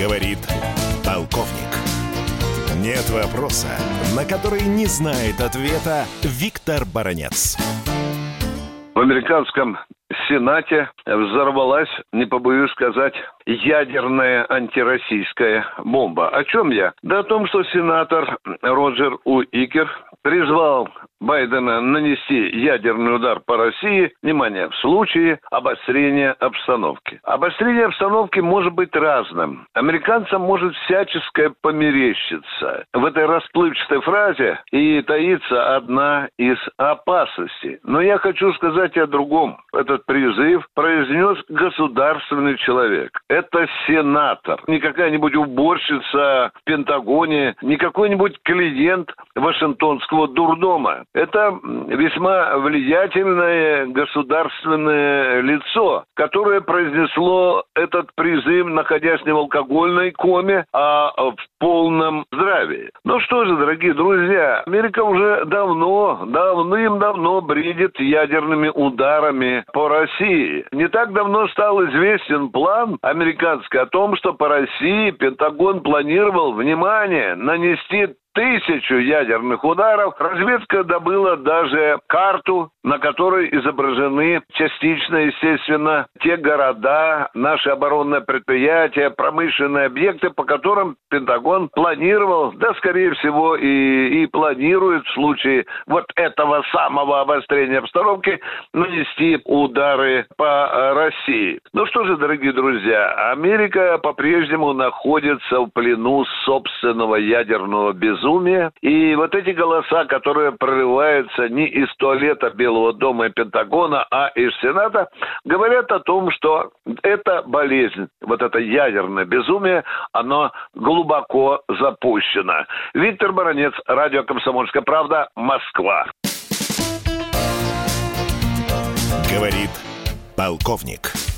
Говорит полковник. Нет вопроса, на который не знает ответа Виктор Баранец. В американском Сенате взорвалась, не побоюсь сказать, ядерная антироссийская бомба. О чем я? Да о том, что сенатор Роджер Уикер призвал Байдена нанести ядерный удар по России, внимание, в случае обострения обстановки. Обострение обстановки может быть разным. Американцам может всяческое померещиться. В этой расплывчатой фразе и таится одна из опасностей. Но я хочу сказать о другом. Этот призыв произнес государственный человек. Это сенатор. Не какая-нибудь уборщица в Пентагоне, не какой-нибудь клиент Вашингтонского дурдома. Это весьма влиятельное государственное лицо, которое произнесло этот призыв, находясь не в алкогольной коме, а в полном здравии. Ну что же, дорогие друзья, Америка уже давно, давным-давно бредит ядерными ударами по России. Не так давно стал известен план американский о том, что по России Пентагон планировал, внимание, нанести тысячу ядерных ударов. Разведка добыла даже карту, на которой изображены частично, естественно, те города, наши оборонные предприятия, промышленные объекты, по которым Пентагон планировал, да, скорее всего, и, и планирует в случае вот этого самого обострения обстановки нанести удары по России. Ну что же, дорогие друзья, Америка по-прежнему находится в плену собственного ядерного безумия безумие. И вот эти голоса, которые прорываются не из туалета Белого дома и Пентагона, а из Сената, говорят о том, что эта болезнь, вот это ядерное безумие, оно глубоко запущено. Виктор Баранец, Радио «Комсомольская правда», Москва. Говорит полковник.